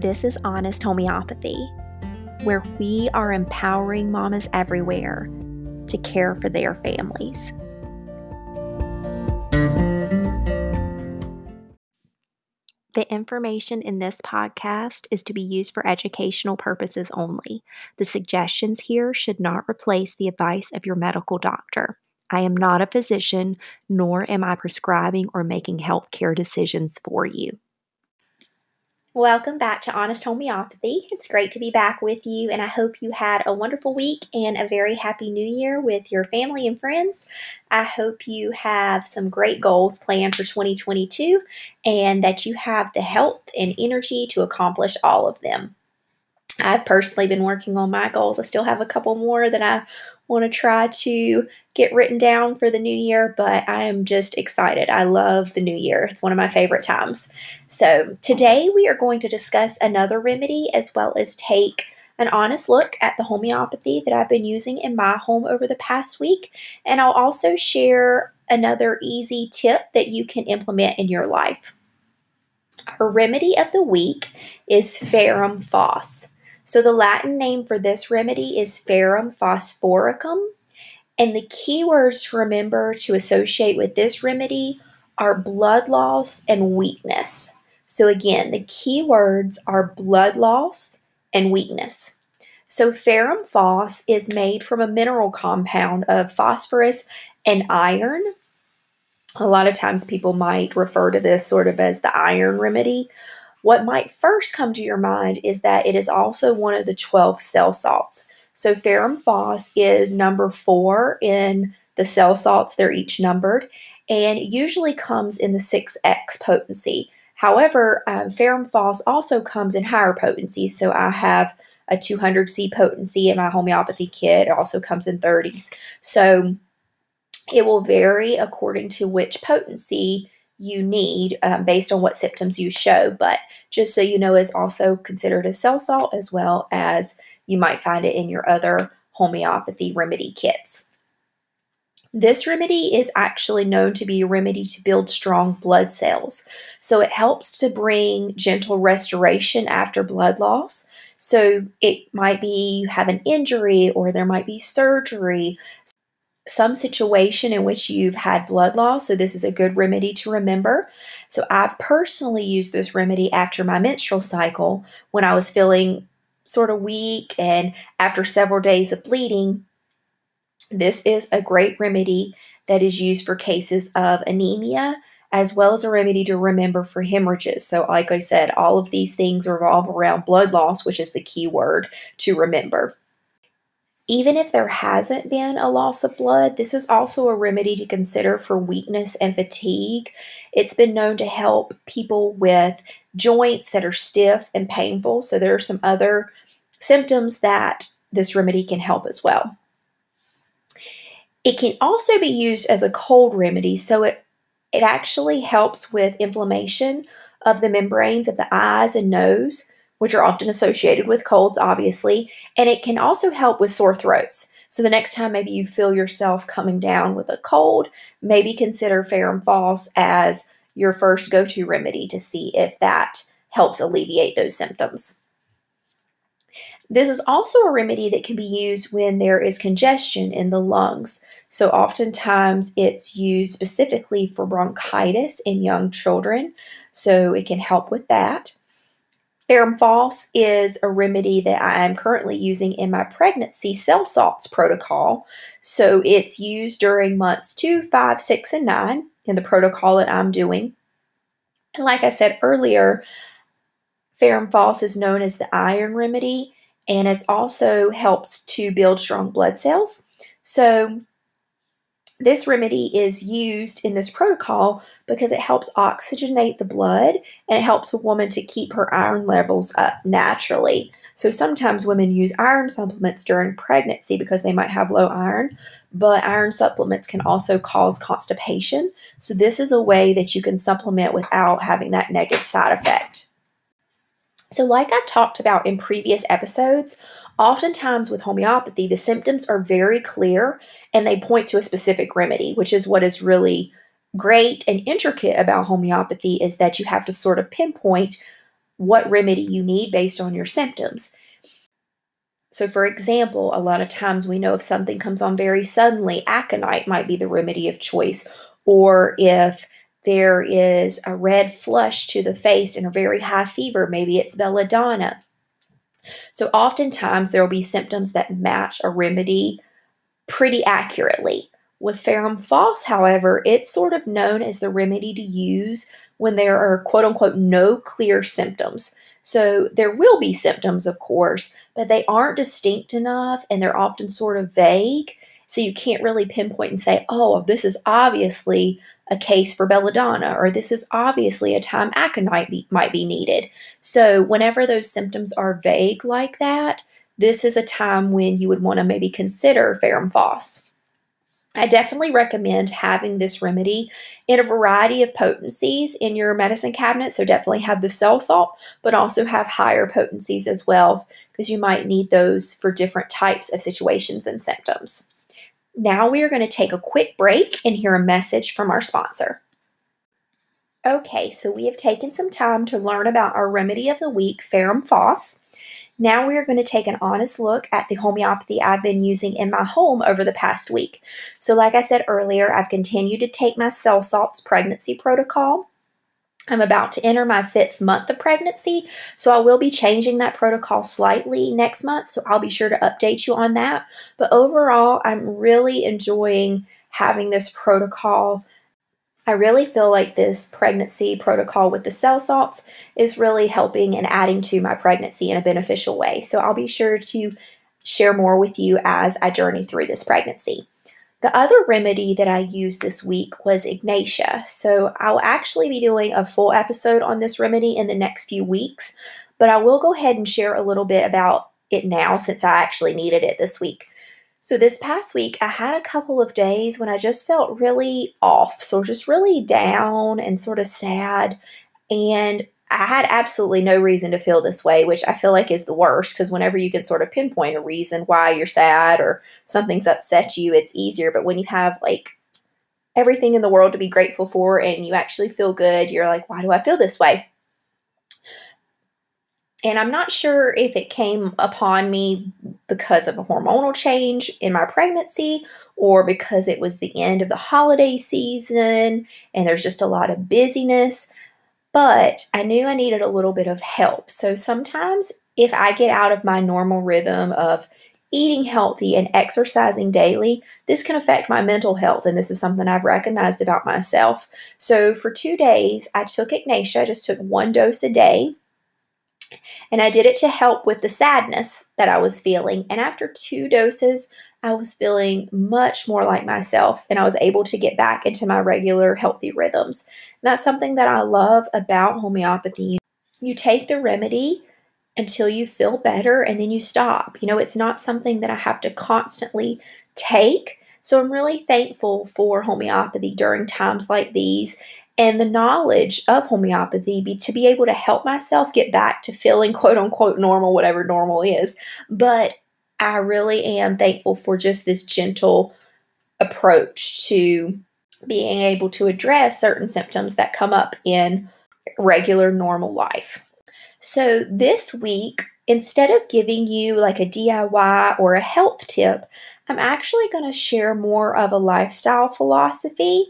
This is Honest Homeopathy, where we are empowering mamas everywhere to care for their families. The information in this podcast is to be used for educational purposes only. The suggestions here should not replace the advice of your medical doctor. I am not a physician, nor am I prescribing or making healthcare decisions for you. Welcome back to Honest Homeopathy. It's great to be back with you, and I hope you had a wonderful week and a very happy new year with your family and friends. I hope you have some great goals planned for 2022 and that you have the health and energy to accomplish all of them. I've personally been working on my goals. I still have a couple more that I want to try to get written down for the new year, but I am just excited. I love the new year, it's one of my favorite times. So, today we are going to discuss another remedy as well as take an honest look at the homeopathy that I've been using in my home over the past week. And I'll also share another easy tip that you can implement in your life. Our remedy of the week is Ferrum Phos. So the Latin name for this remedy is Ferrum phosphoricum. And the keywords to remember to associate with this remedy are blood loss and weakness. So again, the keywords are blood loss and weakness. So ferrum phos is made from a mineral compound of phosphorus and iron. A lot of times people might refer to this sort of as the iron remedy, what might first come to your mind is that it is also one of the 12 cell salts. So ferrum phos is number four in the cell salts, they're each numbered, and usually comes in the 6x potency. However, um, ferrum phos also comes in higher potency. So I have a 200C potency in my homeopathy kit. It also comes in 30s. So it will vary according to which potency you need um, based on what symptoms you show. But just so you know, is also considered a cell salt as well as you might find it in your other homeopathy remedy kits. This remedy is actually known to be a remedy to build strong blood cells. So it helps to bring gentle restoration after blood loss. So it might be you have an injury or there might be surgery some situation in which you've had blood loss. So, this is a good remedy to remember. So, I've personally used this remedy after my menstrual cycle when I was feeling sort of weak and after several days of bleeding. This is a great remedy that is used for cases of anemia as well as a remedy to remember for hemorrhages. So, like I said, all of these things revolve around blood loss, which is the key word to remember. Even if there hasn't been a loss of blood, this is also a remedy to consider for weakness and fatigue. It's been known to help people with joints that are stiff and painful. So, there are some other symptoms that this remedy can help as well. It can also be used as a cold remedy, so it, it actually helps with inflammation of the membranes of the eyes and nose which are often associated with colds, obviously, and it can also help with sore throats. So the next time maybe you feel yourself coming down with a cold, maybe consider Ferrum Phos as your first go to remedy to see if that helps alleviate those symptoms. This is also a remedy that can be used when there is congestion in the lungs. So, oftentimes it's used specifically for bronchitis in young children. So, it can help with that. Ferrum Phos is a remedy that I am currently using in my pregnancy cell salts protocol. So it's used during months two, five, six, and nine in the protocol that I'm doing. And like I said earlier, Ferrum Phos is known as the iron remedy, and it also helps to build strong blood cells. So this remedy is used in this protocol because it helps oxygenate the blood and it helps a woman to keep her iron levels up naturally. So sometimes women use iron supplements during pregnancy because they might have low iron, but iron supplements can also cause constipation. So this is a way that you can supplement without having that negative side effect. So, like I've talked about in previous episodes, Oftentimes, with homeopathy, the symptoms are very clear and they point to a specific remedy, which is what is really great and intricate about homeopathy is that you have to sort of pinpoint what remedy you need based on your symptoms. So, for example, a lot of times we know if something comes on very suddenly, aconite might be the remedy of choice. Or if there is a red flush to the face and a very high fever, maybe it's belladonna. So, oftentimes there will be symptoms that match a remedy pretty accurately. With ferrum however, it's sort of known as the remedy to use when there are quote unquote no clear symptoms. So there will be symptoms, of course, but they aren't distinct enough and they're often sort of vague. So you can't really pinpoint and say, oh, this is obviously a case for belladonna, or this is obviously a time aconite be, might be needed. So whenever those symptoms are vague like that, this is a time when you would want to maybe consider ferrum phos. I definitely recommend having this remedy in a variety of potencies in your medicine cabinet. So, definitely have the cell salt, but also have higher potencies as well, because you might need those for different types of situations and symptoms. Now, we are going to take a quick break and hear a message from our sponsor. Okay, so we have taken some time to learn about our remedy of the week, Ferrum Phos. Now we are going to take an honest look at the homeopathy I've been using in my home over the past week. So, like I said earlier, I've continued to take my cell salts pregnancy protocol. I'm about to enter my fifth month of pregnancy, so I will be changing that protocol slightly next month, so I'll be sure to update you on that. But overall, I'm really enjoying having this protocol I really feel like this pregnancy protocol with the cell salts is really helping and adding to my pregnancy in a beneficial way. So I'll be sure to share more with you as I journey through this pregnancy. The other remedy that I used this week was Ignatia. So I'll actually be doing a full episode on this remedy in the next few weeks, but I will go ahead and share a little bit about it now since I actually needed it this week. So, this past week, I had a couple of days when I just felt really off. So, just really down and sort of sad. And I had absolutely no reason to feel this way, which I feel like is the worst because whenever you can sort of pinpoint a reason why you're sad or something's upset you, it's easier. But when you have like everything in the world to be grateful for and you actually feel good, you're like, why do I feel this way? And I'm not sure if it came upon me because of a hormonal change in my pregnancy or because it was the end of the holiday season and there's just a lot of busyness. But I knew I needed a little bit of help. So sometimes if I get out of my normal rhythm of eating healthy and exercising daily, this can affect my mental health. And this is something I've recognized about myself. So for two days, I took Ignatia, I just took one dose a day. And I did it to help with the sadness that I was feeling. And after two doses, I was feeling much more like myself and I was able to get back into my regular healthy rhythms. And that's something that I love about homeopathy. You take the remedy until you feel better and then you stop. You know, it's not something that I have to constantly take. So I'm really thankful for homeopathy during times like these and the knowledge of homeopathy be, to be able to help myself get back to feeling quote unquote normal, whatever normal is. But I really am thankful for just this gentle approach to being able to address certain symptoms that come up in regular normal life. So this week, instead of giving you like a DIY or a health tip, I'm actually going to share more of a lifestyle philosophy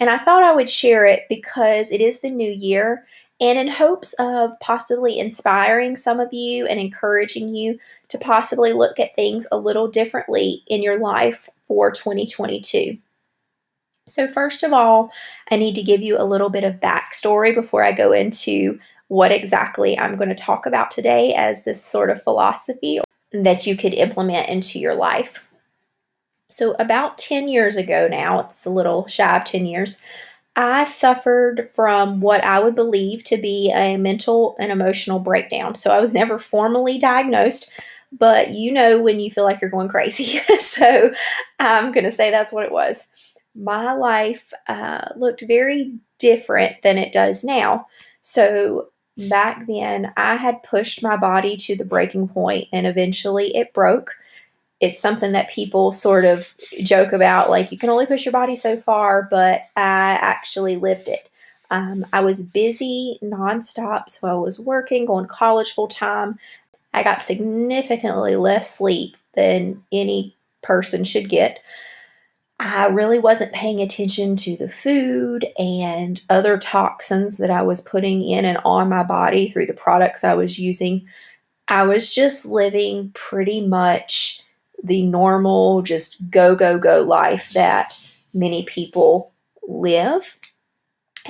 and I thought I would share it because it is the new year and in hopes of possibly inspiring some of you and encouraging you to possibly look at things a little differently in your life for 2022. So, first of all, I need to give you a little bit of backstory before I go into what exactly I'm going to talk about today as this sort of philosophy that you could implement into your life. So, about 10 years ago now, it's a little shy of 10 years, I suffered from what I would believe to be a mental and emotional breakdown. So, I was never formally diagnosed, but you know when you feel like you're going crazy. so, I'm going to say that's what it was. My life uh, looked very different than it does now. So, back then, I had pushed my body to the breaking point and eventually it broke it's something that people sort of joke about like you can only push your body so far but i actually lived it Um, I was busy nonstop, so I was working, going college full time. I got significantly less sleep than any person should get. I really wasn't paying attention to the food and other toxins that I was putting in and on my body through the products I was using. I was just living pretty much the normal, just go, go, go life that many people live.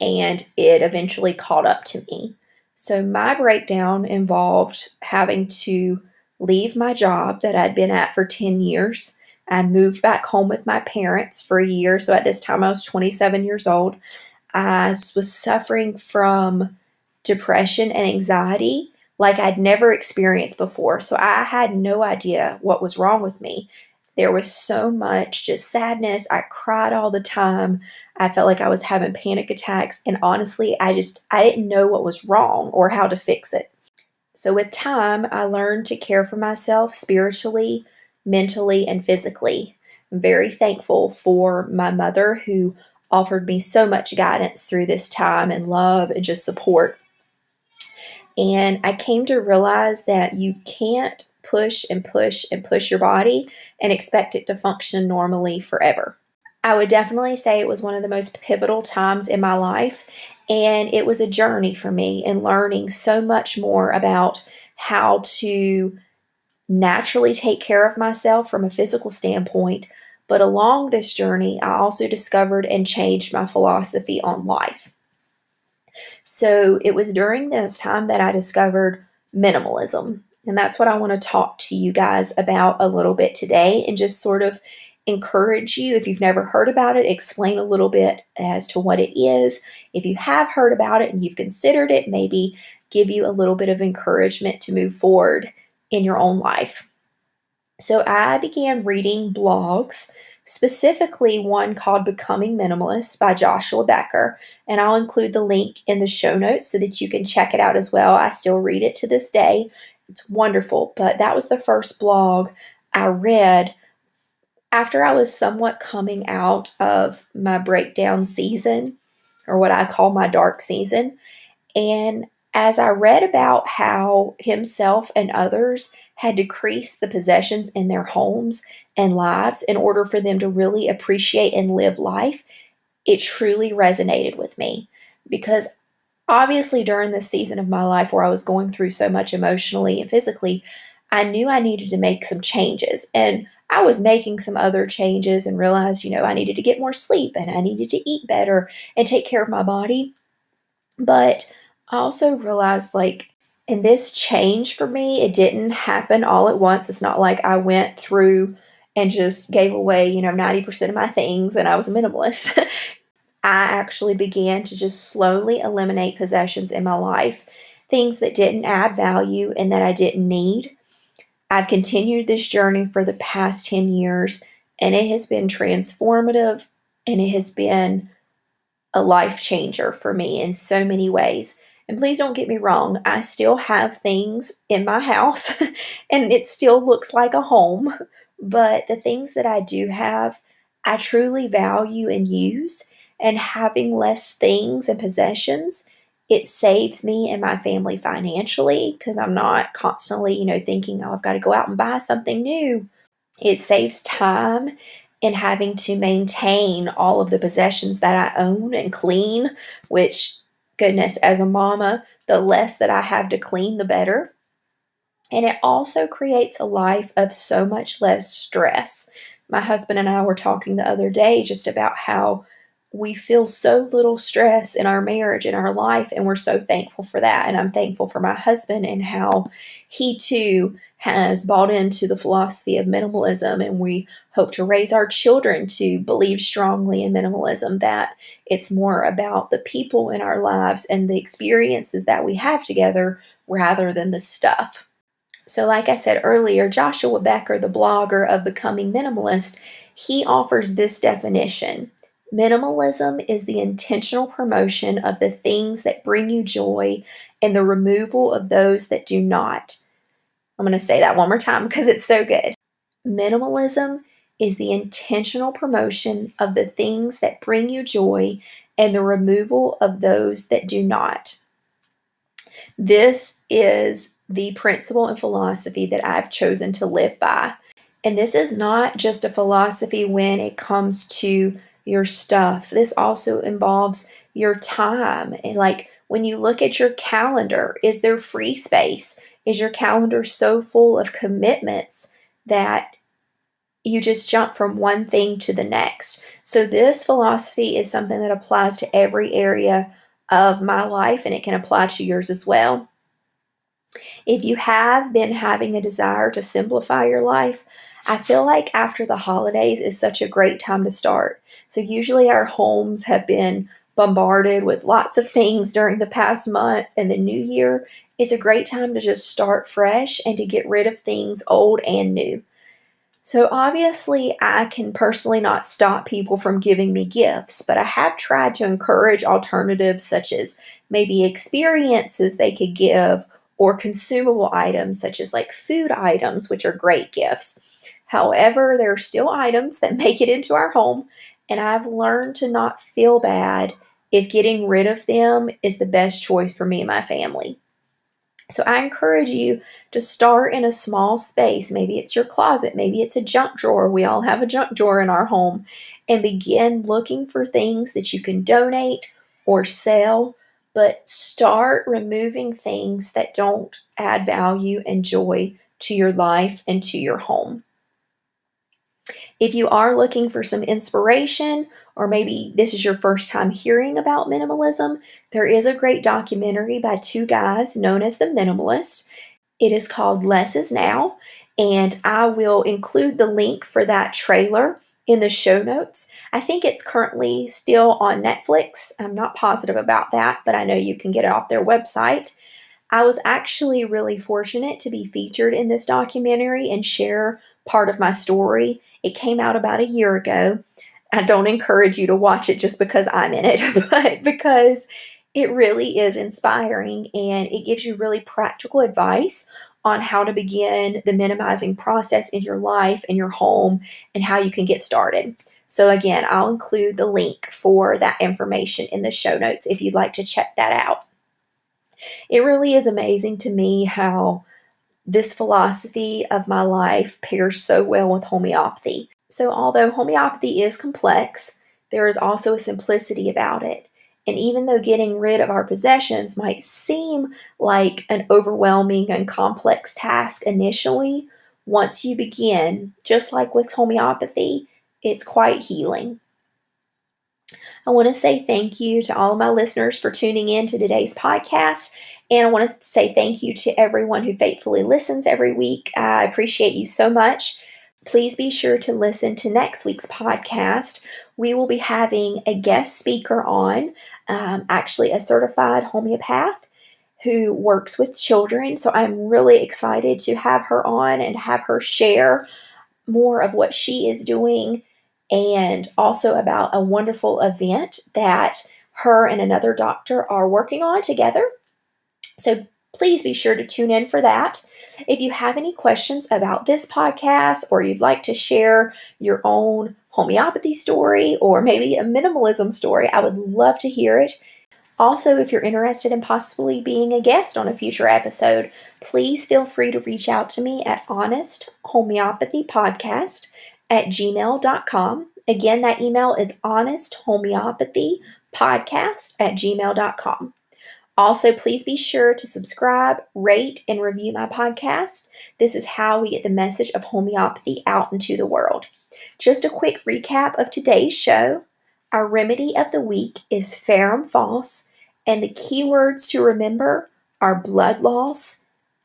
And it eventually caught up to me. So, my breakdown involved having to leave my job that I'd been at for 10 years. I moved back home with my parents for a year. So, at this time, I was 27 years old. I was suffering from depression and anxiety like I'd never experienced before. So I had no idea what was wrong with me. There was so much just sadness. I cried all the time. I felt like I was having panic attacks. And honestly, I just, I didn't know what was wrong or how to fix it. So with time, I learned to care for myself spiritually, mentally, and physically. I'm very thankful for my mother who offered me so much guidance through this time and love and just support. And I came to realize that you can't push and push and push your body and expect it to function normally forever. I would definitely say it was one of the most pivotal times in my life. And it was a journey for me in learning so much more about how to naturally take care of myself from a physical standpoint. But along this journey, I also discovered and changed my philosophy on life. So it was during this time that I discovered minimalism. And that's what I want to talk to you guys about a little bit today and just sort of encourage you. If you've never heard about it, explain a little bit as to what it is. If you have heard about it and you've considered it, maybe give you a little bit of encouragement to move forward in your own life. So I began reading blogs specifically one called Becoming Minimalist by Joshua Becker. And I'll include the link in the show notes so that you can check it out as well. I still read it to this day. It's wonderful. But that was the first blog I read after I was somewhat coming out of my breakdown season, or what I call my dark season. And as I read about how himself and others had decreased the possessions in their homes and lives in order for them to really appreciate and live life, it truly resonated with me because obviously during this season of my life where I was going through so much emotionally and physically, I knew I needed to make some changes. And I was making some other changes and realized, you know, I needed to get more sleep and I needed to eat better and take care of my body. But I also realized, like, in this change for me, it didn't happen all at once. It's not like I went through and just gave away, you know, 90% of my things and I was a minimalist. I actually began to just slowly eliminate possessions in my life, things that didn't add value and that I didn't need. I've continued this journey for the past 10 years and it has been transformative and it has been a life changer for me in so many ways. And please don't get me wrong, I still have things in my house and it still looks like a home, but the things that I do have, I truly value and use. And having less things and possessions, it saves me and my family financially because I'm not constantly, you know, thinking, oh, I've got to go out and buy something new. It saves time in having to maintain all of the possessions that I own and clean, which, goodness, as a mama, the less that I have to clean, the better. And it also creates a life of so much less stress. My husband and I were talking the other day just about how we feel so little stress in our marriage, in our life, and we're so thankful for that. And I'm thankful for my husband and how he too has bought into the philosophy of minimalism. And we hope to raise our children to believe strongly in minimalism that it's more about the people in our lives and the experiences that we have together rather than the stuff. So, like I said earlier, Joshua Becker, the blogger of Becoming Minimalist, he offers this definition Minimalism is the intentional promotion of the things that bring you joy and the removal of those that do not. I'm going to say that one more time because it's so good. Minimalism is the intentional promotion of the things that bring you joy and the removal of those that do not. This is the principle and philosophy that I've chosen to live by. And this is not just a philosophy when it comes to your stuff, this also involves your time. And like when you look at your calendar, is there free space? Is your calendar so full of commitments that you just jump from one thing to the next? So, this philosophy is something that applies to every area of my life and it can apply to yours as well. If you have been having a desire to simplify your life, I feel like after the holidays is such a great time to start. So, usually our homes have been bombarded with lots of things during the past month, and the new year is a great time to just start fresh and to get rid of things old and new. So, obviously, I can personally not stop people from giving me gifts, but I have tried to encourage alternatives such as maybe experiences they could give or consumable items such as like food items, which are great gifts. However, there are still items that make it into our home, and I've learned to not feel bad if getting rid of them is the best choice for me and my family. So I encourage you to start in a small space. Maybe it's your closet, maybe it's a junk drawer. We all have a junk drawer in our home. And begin looking for things that you can donate or sell, but start removing things that don't add value and joy to your life and to your home. If you are looking for some inspiration, or maybe this is your first time hearing about minimalism, there is a great documentary by two guys known as the Minimalists. It is called Less Is Now, and I will include the link for that trailer in the show notes. I think it's currently still on Netflix. I'm not positive about that, but I know you can get it off their website. I was actually really fortunate to be featured in this documentary and share part of my story. It came out about a year ago. I don't encourage you to watch it just because I'm in it, but because it really is inspiring and it gives you really practical advice on how to begin the minimizing process in your life and your home and how you can get started. So, again, I'll include the link for that information in the show notes if you'd like to check that out. It really is amazing to me how this philosophy of my life pairs so well with homeopathy. So, although homeopathy is complex, there is also a simplicity about it. And even though getting rid of our possessions might seem like an overwhelming and complex task initially, once you begin, just like with homeopathy, it's quite healing. I want to say thank you to all of my listeners for tuning in to today's podcast. And I want to say thank you to everyone who faithfully listens every week. I appreciate you so much. Please be sure to listen to next week's podcast. We will be having a guest speaker on, um, actually, a certified homeopath who works with children. So I'm really excited to have her on and have her share more of what she is doing and also about a wonderful event that her and another doctor are working on together. So please be sure to tune in for that. If you have any questions about this podcast or you'd like to share your own homeopathy story or maybe a minimalism story, I would love to hear it. Also, if you're interested in possibly being a guest on a future episode, please feel free to reach out to me at Honest Homeopathy Podcast at gmail.com. Again, that email is honest homeopathy podcast at gmail.com. Also, please be sure to subscribe, rate, and review my podcast. This is how we get the message of homeopathy out into the world. Just a quick recap of today's show. Our remedy of the week is ferrum phos, and the keywords to remember are blood loss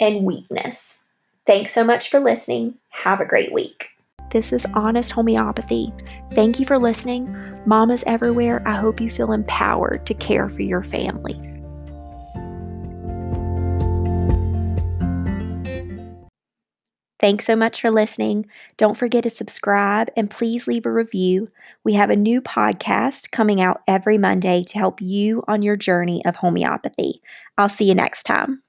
and weakness. Thanks so much for listening. Have a great week. This is Honest Homeopathy. Thank you for listening. Mamas everywhere, I hope you feel empowered to care for your family. Thanks so much for listening. Don't forget to subscribe and please leave a review. We have a new podcast coming out every Monday to help you on your journey of homeopathy. I'll see you next time.